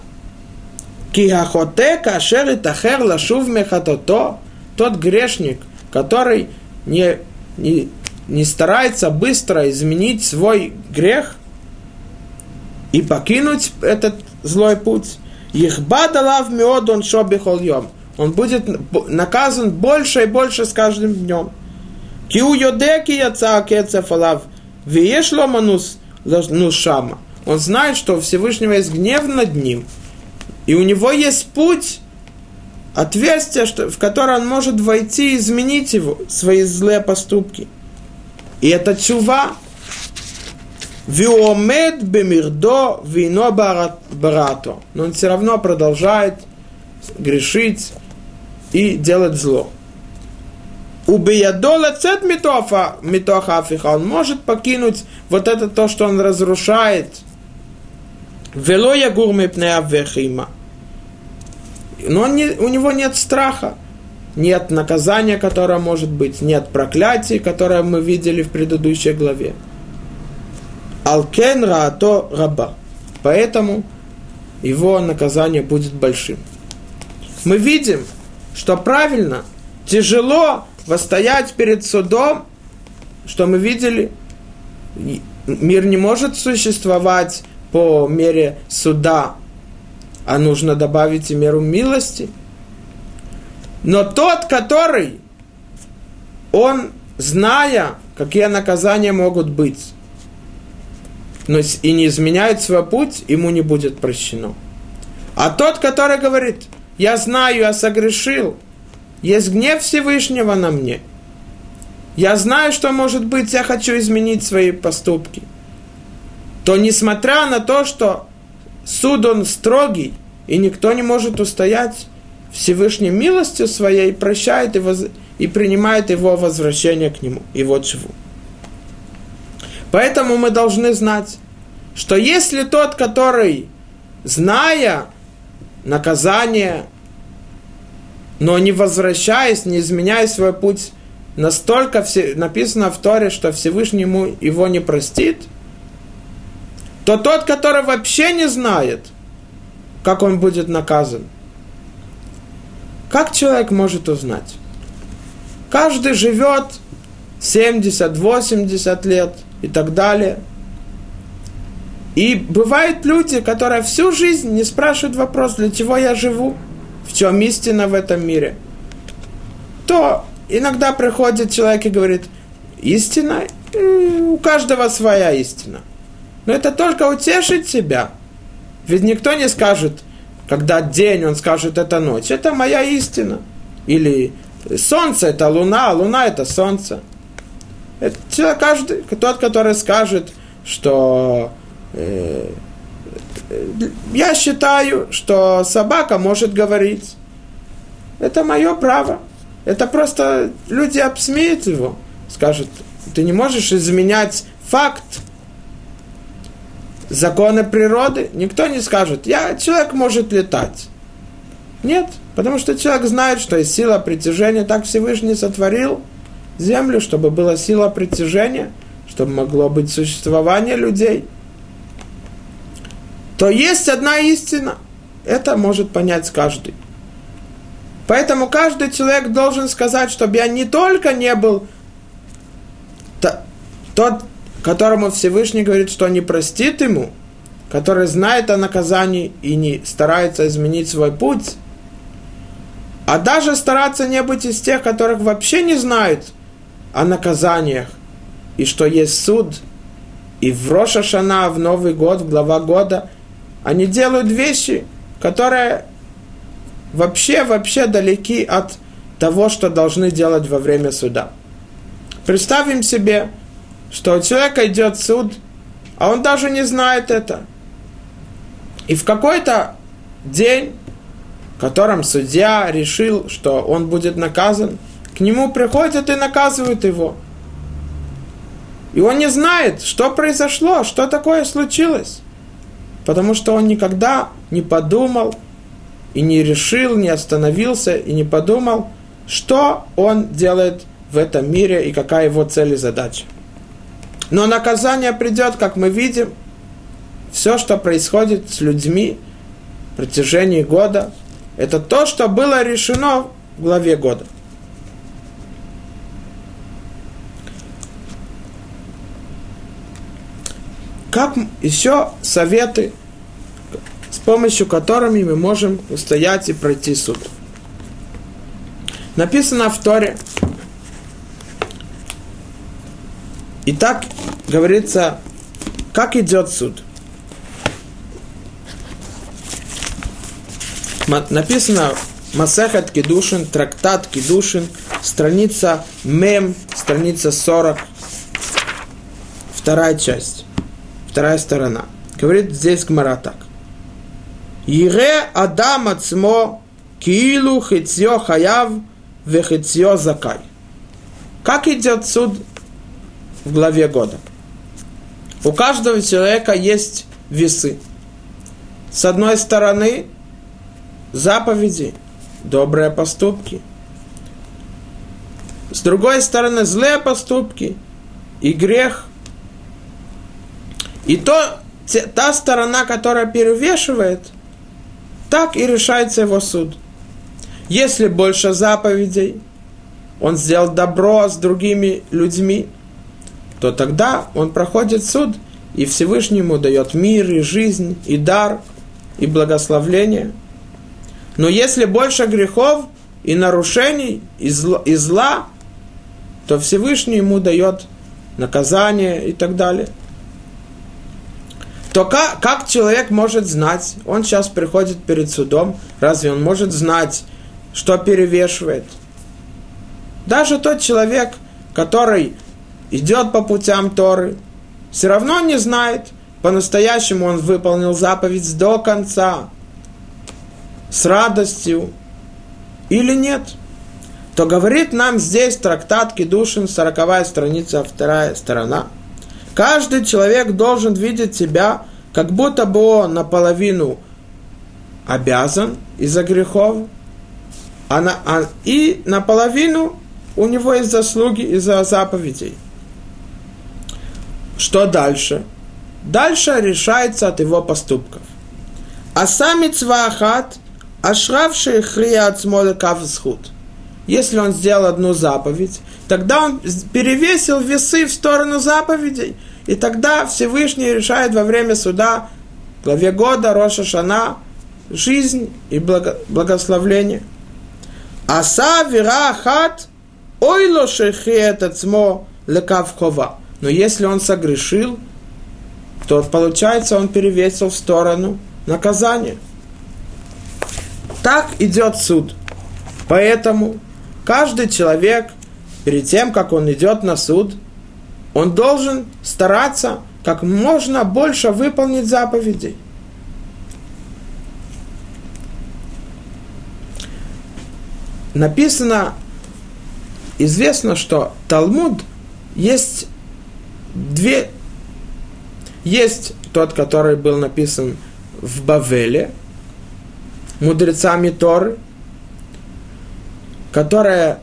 кихахоте кашер и тахер лашув мехатото, тот грешник, который не, не, не старается быстро изменить свой грех и покинуть этот злой путь, Ихбад алав меод он шобихол йом. Он будет наказан больше и больше с каждым днем. Киу йодеки яца кецеф алав. Виеш ломанус нушама. Он знает, что у Всевышнего есть гнев над ним. И у него есть путь, отверстие, в которое он может войти и изменить его, свои злые поступки. И это чува, Виомед бемирдо вино барато. Но он все равно продолжает грешить и делать зло. Убиядола цет митофа, митоха афиха. Он может покинуть вот это то, что он разрушает. Вело я гурме вехима. Но он не, у него нет страха, нет наказания, которое может быть, нет проклятий, которое мы видели в предыдущей главе. Алкен раато раба. Поэтому его наказание будет большим. Мы видим, что правильно, тяжело восстоять перед судом, что мы видели, мир не может существовать по мере суда, а нужно добавить и меру милости. Но тот, который, он, зная, какие наказания могут быть, но и не изменяет свой путь, ему не будет прощено. А тот, который говорит, я знаю, я согрешил, есть гнев Всевышнего на мне, я знаю, что может быть, я хочу изменить свои поступки, то несмотря на то, что суд он строгий, и никто не может устоять, Всевышней милостью своей прощает его и принимает его возвращение к нему, его чего. Поэтому мы должны знать, что если тот, который, зная наказание, но не возвращаясь, не изменяя свой путь, настолько все, написано в Торе, что Всевышний ему его не простит, то тот, который вообще не знает, как он будет наказан, как человек может узнать? Каждый живет 70-80 лет – и так далее. И бывают люди, которые всю жизнь не спрашивают вопрос, для чего я живу, в чем истина в этом мире. То иногда приходит человек и говорит, истина, у каждого своя истина. Но это только утешить себя. Ведь никто не скажет, когда день, он скажет, это ночь. Это моя истина. Или солнце это луна, луна это солнце. Это каждый, тот, который скажет, что э, я считаю, что собака может говорить. Это мое право. Это просто люди обсмеют его. Скажут, ты не можешь изменять факт законы природы. Никто не скажет, я, человек может летать. Нет, потому что человек знает, что есть сила притяжения, так Всевышний сотворил – землю, чтобы была сила притяжения, чтобы могло быть существование людей, то есть одна истина. Это может понять каждый. Поэтому каждый человек должен сказать, чтобы я не только не был тот, которому Всевышний говорит, что не простит ему, который знает о наказании и не старается изменить свой путь, а даже стараться не быть из тех, которых вообще не знают – о наказаниях, и что есть суд, и в Роша Шана, в Новый год, в глава года, они делают вещи, которые вообще, вообще далеки от того, что должны делать во время суда. Представим себе, что у человека идет суд, а он даже не знает это. И в какой-то день, в котором судья решил, что он будет наказан – к нему приходят и наказывают его. И он не знает, что произошло, что такое случилось. Потому что он никогда не подумал и не решил, не остановился и не подумал, что он делает в этом мире и какая его цель и задача. Но наказание придет, как мы видим, все, что происходит с людьми в протяжении года, это то, что было решено в главе года – Как еще советы, с помощью которыми мы можем устоять и пройти суд? Написано в Торе. И так говорится, как идет суд. Написано Масехат Кедушин, трактат Кедушин, страница Мем, страница 40, вторая часть вторая сторона. Говорит здесь Гмара так. Ире Адам ацмо киилу хитьё хаяв вехитьё закай. Как идет суд в главе года? У каждого человека есть весы. С одной стороны, заповеди, добрые поступки. С другой стороны, злые поступки и грех. И то, та сторона, которая перевешивает, так и решается его суд. Если больше заповедей, он сделал добро с другими людьми, то тогда он проходит суд, и Всевышнему дает мир, и жизнь, и дар, и благословление. Но если больше грехов и нарушений, и зла, и зла то Всевышний ему дает наказание и так далее. То как, как человек может знать, он сейчас приходит перед судом, разве он может знать, что перевешивает? Даже тот человек, который идет по путям Торы, все равно не знает, по-настоящему он выполнил заповедь до конца, с радостью или нет. То говорит нам здесь трактат Кедушин, сороковая страница, вторая сторона. Каждый человек должен видеть себя, как будто бы он наполовину обязан из-за грехов, а на, а, и наполовину у него есть заслуги из-за заповедей. Что дальше? Дальше решается от его поступков. А сами цвахат, ашравший хрия от смоля кавсхуд. Если он сделал одну заповедь, тогда он перевесил весы в сторону заповедей. И тогда Всевышний решает во время суда, в главе года, Роша Шана, жизнь и благо, благословление. Аса вира хат ойло шехет ацмо лекавхова. Но если он согрешил, то получается он перевесил в сторону наказания. Так идет суд. Поэтому каждый человек, перед тем, как он идет на суд, он должен стараться как можно больше выполнить заповедей. Написано, известно, что Талмуд есть две... Есть тот, который был написан в Бавеле, мудрецами Торы, которая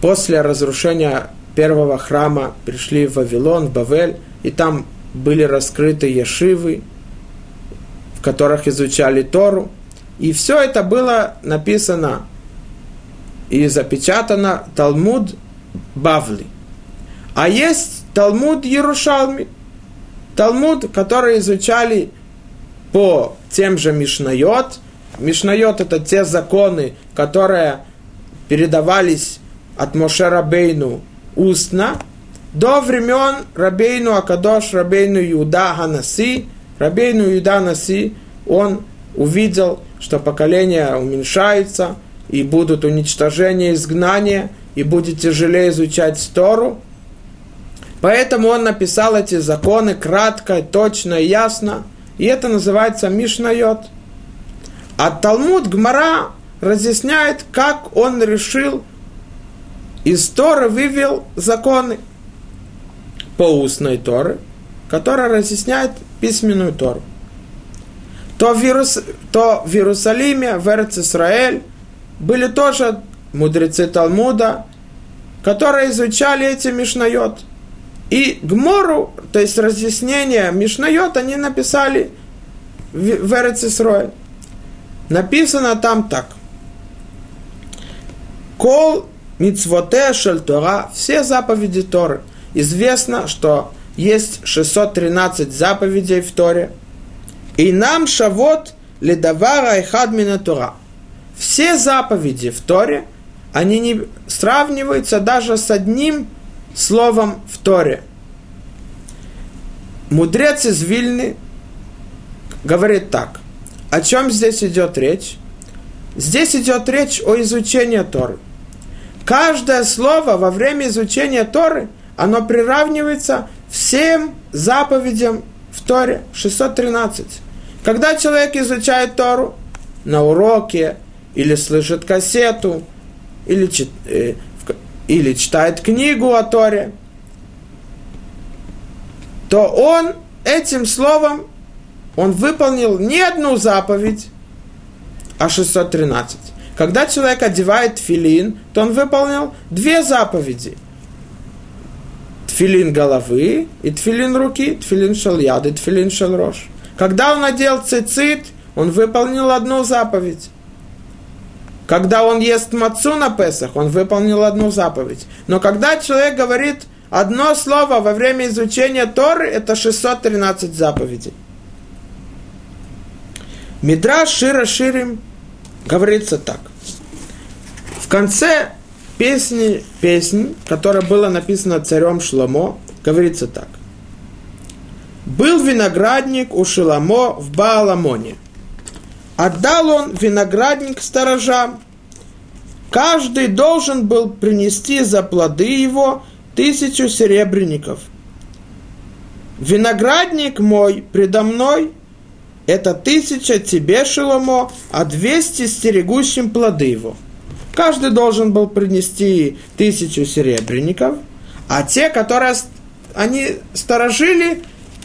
после разрушения первого храма пришли в Вавилон, в Бавель, и там были раскрыты ешивы, в которых изучали Тору. И все это было написано и запечатано Талмуд Бавли. А есть Талмуд Ярушалми, Талмуд, который изучали по тем же Мишнайот. Мишнайот это те законы, которые передавались от Моше Рабейну устно до времен Рабейну Акадош, Рабейну Юда Ханаси. Рабейну Юда Наси, он увидел, что поколения уменьшаются, и будут уничтожения, изгнания, и будет тяжелее изучать Тору. Поэтому он написал эти законы кратко, точно ясно. И это называется Мишнайот. А Талмуд Гмара разъясняет, как он решил из Торы вывел законы по устной Торы, которая разъясняет письменную Тору. То в, Иерус... то в Иерусалиме, в Эрц-Исраэль, были тоже мудрецы Талмуда, которые изучали эти Мишнайот – и Гмору, то есть разъяснение Мишнайот, они написали в, Эрцисрой. Написано там так. Кол мицвоте шель Тора, все заповеди Торы. Известно, что есть 613 заповедей в Торе. И нам шавот ледавара и хадмина Тора. Все заповеди в Торе, они не сравниваются даже с одним словом в Торе. Мудрец из Вильны говорит так. О чем здесь идет речь? Здесь идет речь о изучении Торы. Каждое слово во время изучения Торы, оно приравнивается всем заповедям в Торе 613. Когда человек изучает Тору на уроке, или слышит кассету, или э, или читает книгу о Торе, то он этим словом, он выполнил не одну заповедь, а 613. Когда человек одевает филин, то он выполнил две заповеди. Тфилин головы и тфилин руки, тфилин шальяд и тфилин шалрош. Когда он одел цицит, он выполнил одну заповедь. Когда он ест мацу на Песах, он выполнил одну заповедь. Но когда человек говорит одно слово во время изучения Торы, это 613 заповедей. Мидраш Шира Ширим говорится так. В конце песни, песни, которая была написана царем Шломо, говорится так. Был виноградник у Шиламо в Бааламоне. Отдал он виноградник сторожам. Каждый должен был принести за плоды его тысячу серебряников. Виноградник мой предо мной – это тысяча тебе, Шеломо, а двести стерегущим плоды его. Каждый должен был принести тысячу серебряников, а те, которые они сторожили,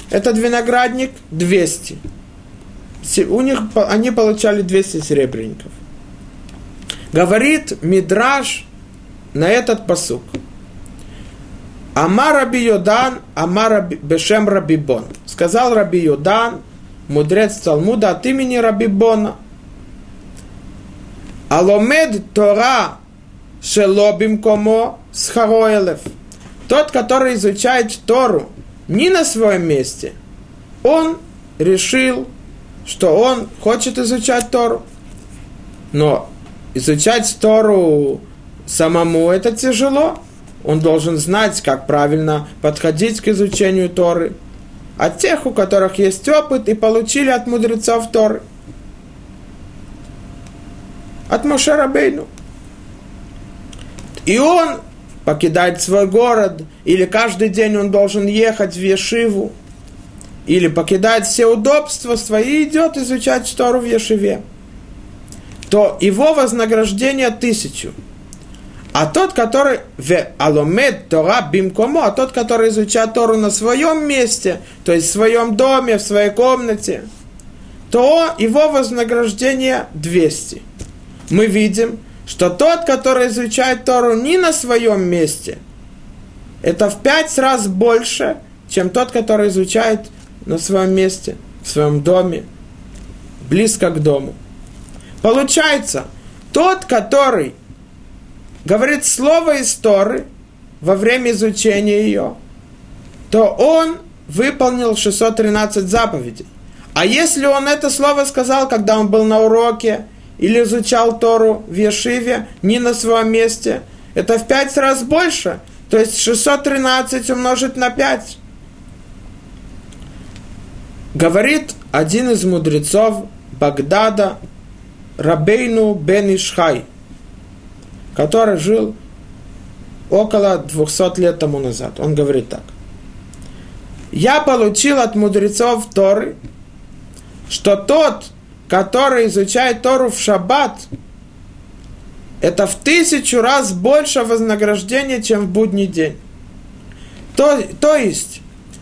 этот виноградник 200. У них, они получали 200 серебряников. Говорит Мидраш на этот посук. Амар Раби Йодан, Амар Бешем Рабибон. Сказал Раби Йодан, мудрец Талмуда от имени Рабибона. Аломед Тора Шелобим Комо Схароэлев. Тот, который изучает Тору не на своем месте, он решил, что он хочет изучать Тору. Но изучать Тору самому это тяжело. Он должен знать, как правильно подходить к изучению Торы. От тех, у которых есть опыт и получили от мудрецов Торы. От Моше Рабейну. И он покидает свой город, или каждый день он должен ехать в Ешиву, или покидает все удобства свои и идет изучать Тору в Ешиве, то его вознаграждение тысячу. А тот, который в аломед Тора бимкомо, а тот, который изучает Тору на своем месте, то есть в своем доме, в своей комнате, то его вознаграждение 200. Мы видим, что тот, который изучает Тору не на своем месте, это в пять раз больше, чем тот, который изучает на своем месте, в своем доме, близко к дому. Получается, тот, который говорит слово из Торы во время изучения ее, то он выполнил 613 заповедей. А если он это слово сказал, когда он был на уроке или изучал Тору в Ешиве, не на своем месте, это в пять раз больше. То есть 613 умножить на 5. Говорит один из мудрецов Багдада, Рабейну бен Ишхай, который жил около 200 лет тому назад. Он говорит так. Я получил от мудрецов Торы, что тот, который изучает Тору в шаббат, это в тысячу раз больше вознаграждения, чем в будний день. То, то есть,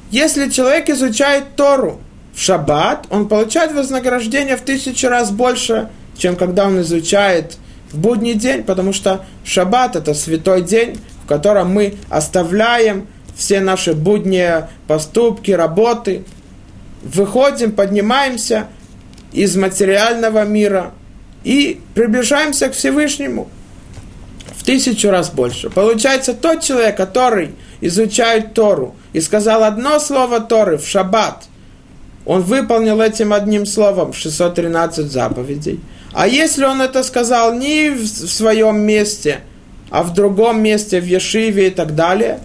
если человек изучает Тору в шаббат, он получает вознаграждение в тысячу раз больше, чем когда он изучает в будний день, потому что шаббат это святой день, в котором мы оставляем все наши будние поступки, работы, выходим, поднимаемся из материального мира и приближаемся к Всевышнему в тысячу раз больше. Получается, тот человек, который изучает Тору и сказал одно слово Торы в шаббат, он выполнил этим одним словом 613 заповедей. А если он это сказал не в своем месте, а в другом месте, в Ешиве и так далее,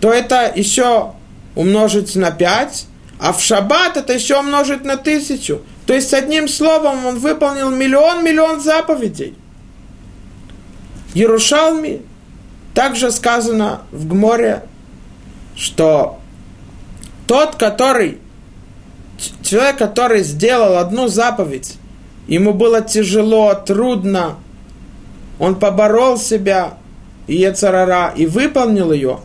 то это еще умножить на 5, а в шаббат это еще умножить на тысячу. То есть, одним словом, он выполнил миллион-миллион заповедей. Ярушалми также сказано в Гморе, что тот, который человек, который сделал одну заповедь, ему было тяжело, трудно, он поборол себя, и Ецарара и выполнил ее,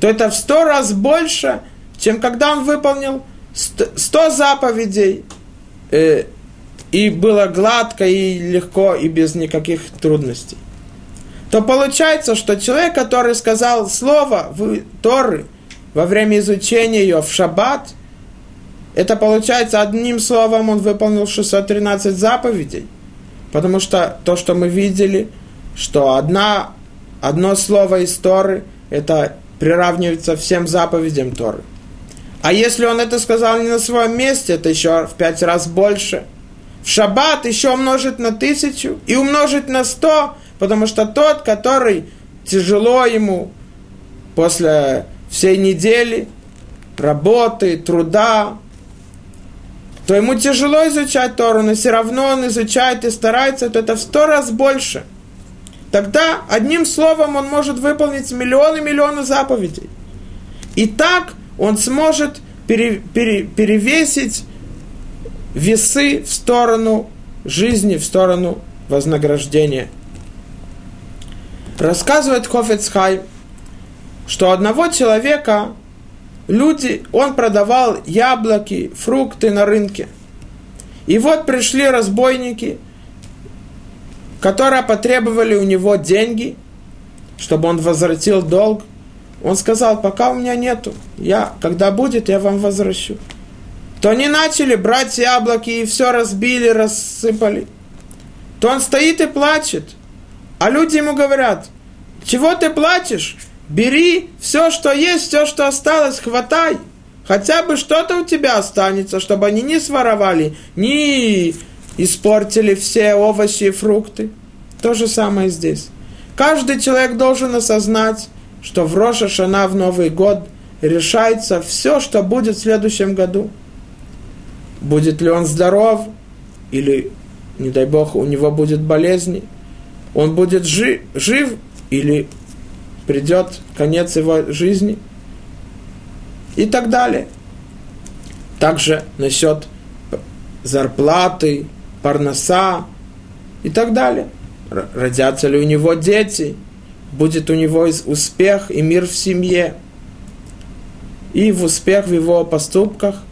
то это в сто раз больше, чем когда он выполнил сто заповедей, э, и было гладко, и легко, и без никаких трудностей. То получается, что человек, который сказал слово в Торы во время изучения ее в шаббат, это получается одним словом он выполнил 613 заповедей. Потому что то, что мы видели, что одна, одно слово из Торы, это приравнивается всем заповедям Торы. А если он это сказал не на своем месте, это еще в пять раз больше. В шаббат еще умножить на тысячу и умножить на сто, потому что тот, который тяжело ему после всей недели работы, труда, то ему тяжело изучать Тору, но все равно он изучает и старается, то это в сто раз больше. Тогда одним словом он может выполнить миллионы-миллионы заповедей. И так он сможет пере, пере, перевесить весы в сторону жизни, в сторону вознаграждения. Рассказывает Хофецхай, что одного человека люди, он продавал яблоки, фрукты на рынке. И вот пришли разбойники, которые потребовали у него деньги, чтобы он возвратил долг. Он сказал, пока у меня нету, я, когда будет, я вам возвращу. То они начали брать яблоки и все разбили, рассыпали. То он стоит и плачет. А люди ему говорят, чего ты плачешь? Бери все, что есть, все, что осталось, хватай. Хотя бы что-то у тебя останется, чтобы они не своровали, не испортили все овощи и фрукты. То же самое здесь. Каждый человек должен осознать, что в Роша Шана в Новый год решается все, что будет в следующем году. Будет ли он здоров, или, не дай Бог, у него будет болезни. Он будет жив, жив или придет конец его жизни и так далее. Также насчет зарплаты, парноса и так далее. Родятся ли у него дети, будет у него успех и мир в семье, и в успех в его поступках,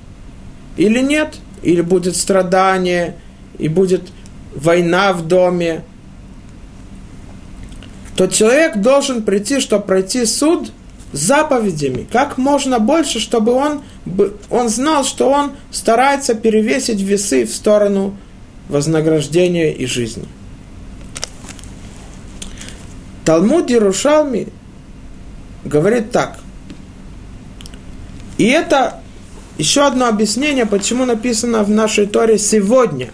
или нет, или будет страдание, и будет война в доме, то человек должен прийти, чтобы пройти суд заповедями, как можно больше, чтобы он, он знал, что он старается перевесить весы в сторону вознаграждения и жизни. Талмуд Ярушалми говорит так. И это еще одно объяснение, почему написано в нашей Торе сегодня.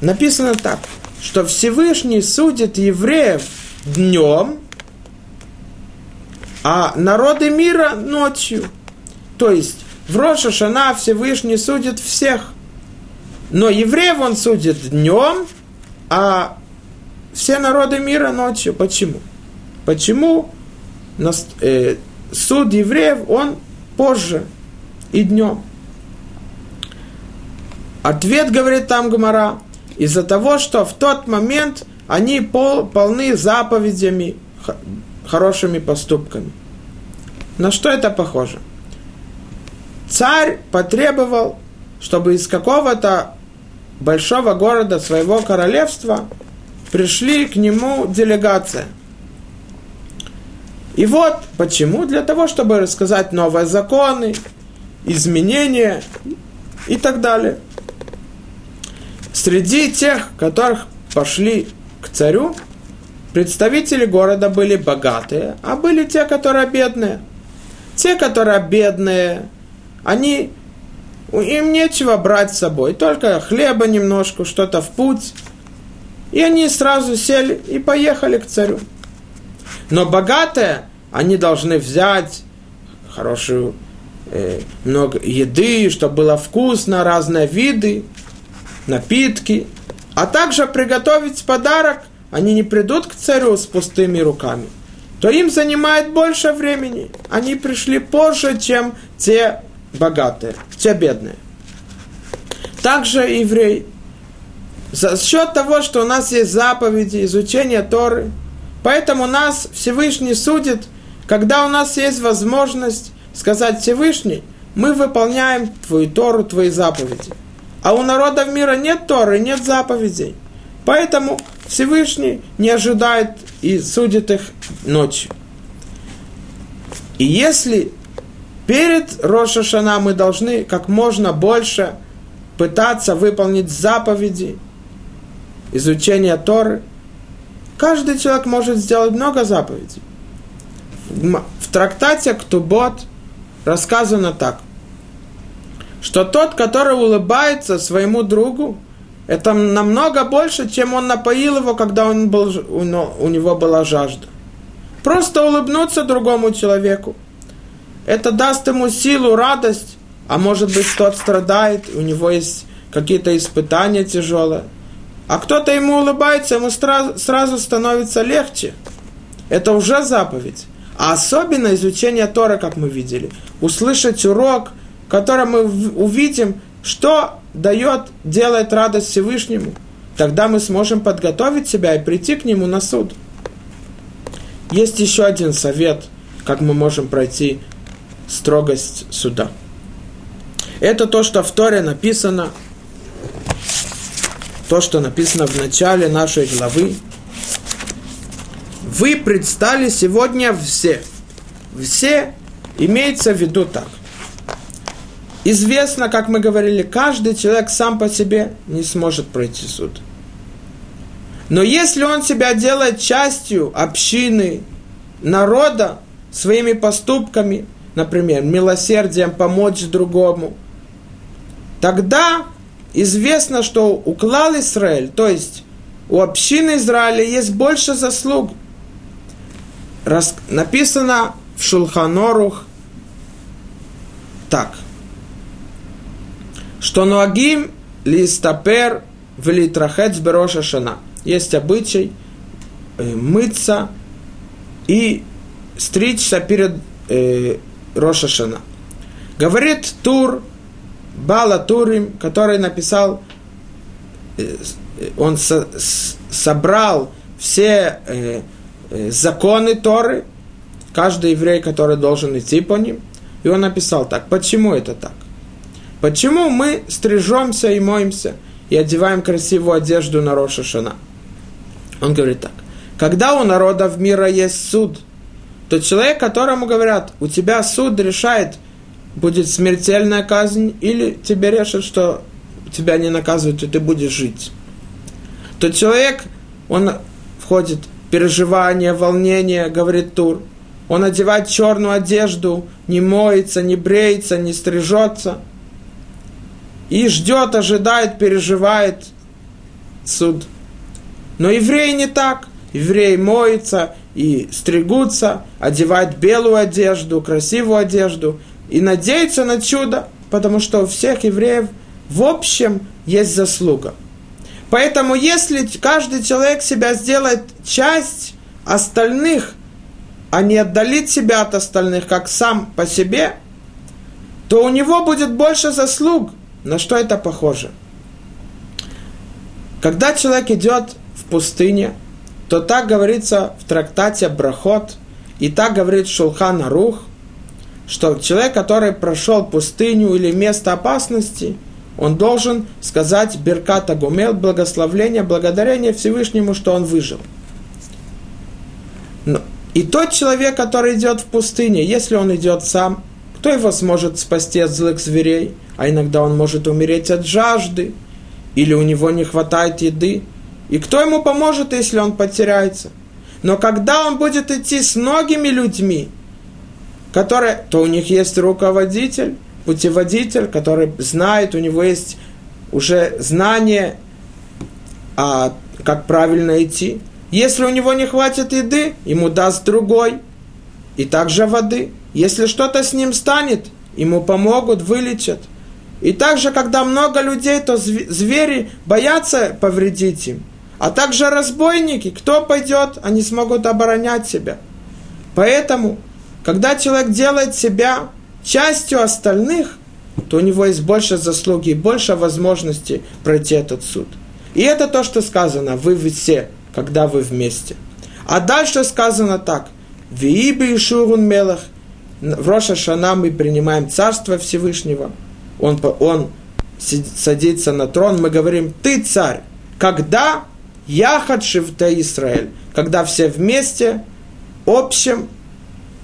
Написано так – что Всевышний судит евреев днем, а народы мира ночью. То есть в Роша Всевышний судит всех. Но евреев он судит днем, а все народы мира ночью. Почему? Почему э, суд евреев он позже и днем? Ответ говорит там Гмара – из-за того, что в тот момент они пол, полны заповедями, хорошими поступками. На что это похоже? Царь потребовал, чтобы из какого-то большого города своего королевства пришли к нему делегация. И вот почему? Для того, чтобы рассказать новые законы, изменения и так далее. Среди тех, которых пошли к царю, представители города были богатые, а были те, которые бедные. Те, которые бедные, они, им нечего брать с собой, только хлеба немножко, что-то в путь. И они сразу сели и поехали к царю. Но богатые, они должны взять хорошую э, много еды, чтобы было вкусно, разные виды напитки, а также приготовить подарок, они не придут к царю с пустыми руками, то им занимает больше времени. Они пришли позже, чем те богатые, те бедные. Также еврей. За счет того, что у нас есть заповеди, изучение Торы, Поэтому нас Всевышний судит, когда у нас есть возможность сказать Всевышний, мы выполняем Твою Тору, Твои заповеди. А у народов мира нет Торы, нет заповедей. Поэтому Всевышний не ожидает и судит их ночью. И если перед Рошашана мы должны как можно больше пытаться выполнить заповеди, изучения Торы, каждый человек может сделать много заповедей. В трактате Ктубот рассказано так, что тот, который улыбается своему другу, это намного больше, чем он напоил его, когда он был, у него была жажда. Просто улыбнуться другому человеку. Это даст ему силу, радость, а может быть тот страдает, у него есть какие-то испытания тяжелые. А кто-то ему улыбается, ему сразу, становится легче. Это уже заповедь. А особенно изучение Тора, как мы видели. Услышать урок, котором мы увидим, что дает, делает радость Всевышнему. Тогда мы сможем подготовить себя и прийти к нему на суд. Есть еще один совет, как мы можем пройти строгость суда. Это то, что в Торе написано, то, что написано в начале нашей главы, вы предстали сегодня все. Все имеется в виду так. Известно, как мы говорили, каждый человек сам по себе не сможет пройти суд. Но если он себя делает частью общины, народа, своими поступками, например, милосердием помочь другому, тогда известно, что у клал Израиль, то есть у общины Израиля есть больше заслуг, рас, написано в Шулханорух так, что Нуагим листапер велитрахец бероша шана. Есть обычай э, мыться и стричься перед э, Роша Шана. Говорит Тур, Бала Турим, который написал, э, он со, с, собрал все э, Э, законы Торы, каждый еврей, который должен идти по ним. И он написал так, почему это так? Почему мы стрижемся и моемся и одеваем красивую одежду на Роша Шана? Он говорит так, когда у народов мира есть суд, то человек, которому говорят, у тебя суд решает, будет смертельная казнь, или тебе решат, что тебя не наказывают, и ты будешь жить. То человек, он входит переживания, волнения, говорит Тур. Он одевает черную одежду, не моется, не бреется, не стрижется. И ждет, ожидает, переживает суд. Но евреи не так. Евреи моются и стригутся, одевают белую одежду, красивую одежду и надеются на чудо, потому что у всех евреев в общем есть заслуга – Поэтому если каждый человек себя сделает часть остальных, а не отдалит себя от остальных, как сам по себе, то у него будет больше заслуг. На что это похоже? Когда человек идет в пустыне, то так говорится в трактате Брахот, и так говорит Шулхан Арух, что человек, который прошел пустыню или место опасности – он должен сказать Берката Гумел, благословление, благодарение Всевышнему, что он выжил. Но, и тот человек, который идет в пустыне, если он идет сам, кто его сможет спасти от злых зверей? А иногда он может умереть от жажды, или у него не хватает еды. И кто ему поможет, если он потеряется? Но когда он будет идти с многими людьми, которые, то у них есть руководитель, путеводитель, который знает, у него есть уже знание, а, как правильно идти. Если у него не хватит еды, ему даст другой. И также воды. Если что-то с ним станет, ему помогут, вылечат. И также, когда много людей, то звери боятся повредить им. А также разбойники, кто пойдет, они смогут оборонять себя. Поэтому, когда человек делает себя частью остальных, то у него есть больше заслуги и больше возможностей пройти этот суд. И это то, что сказано, вы все, когда вы вместе. А дальше сказано так. Вииби и Шурун Мелах. В Роша Шана мы принимаем Царство Всевышнего. Он, он садится на трон. Мы говорим, ты царь. Когда? Яхат Шивта Израиль. Когда все вместе, общем,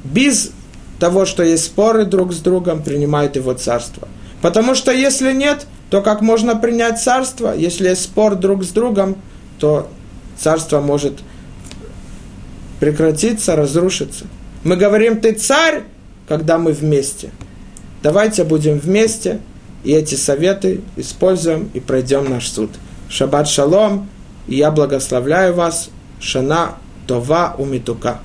без того, что есть споры друг с другом, принимают его царство. Потому что если нет, то как можно принять царство? Если есть спор друг с другом, то царство может прекратиться, разрушиться. Мы говорим, ты царь, когда мы вместе. Давайте будем вместе и эти советы используем и пройдем наш суд. Шаббат шалом, и я благословляю вас. Шана Това Умитука.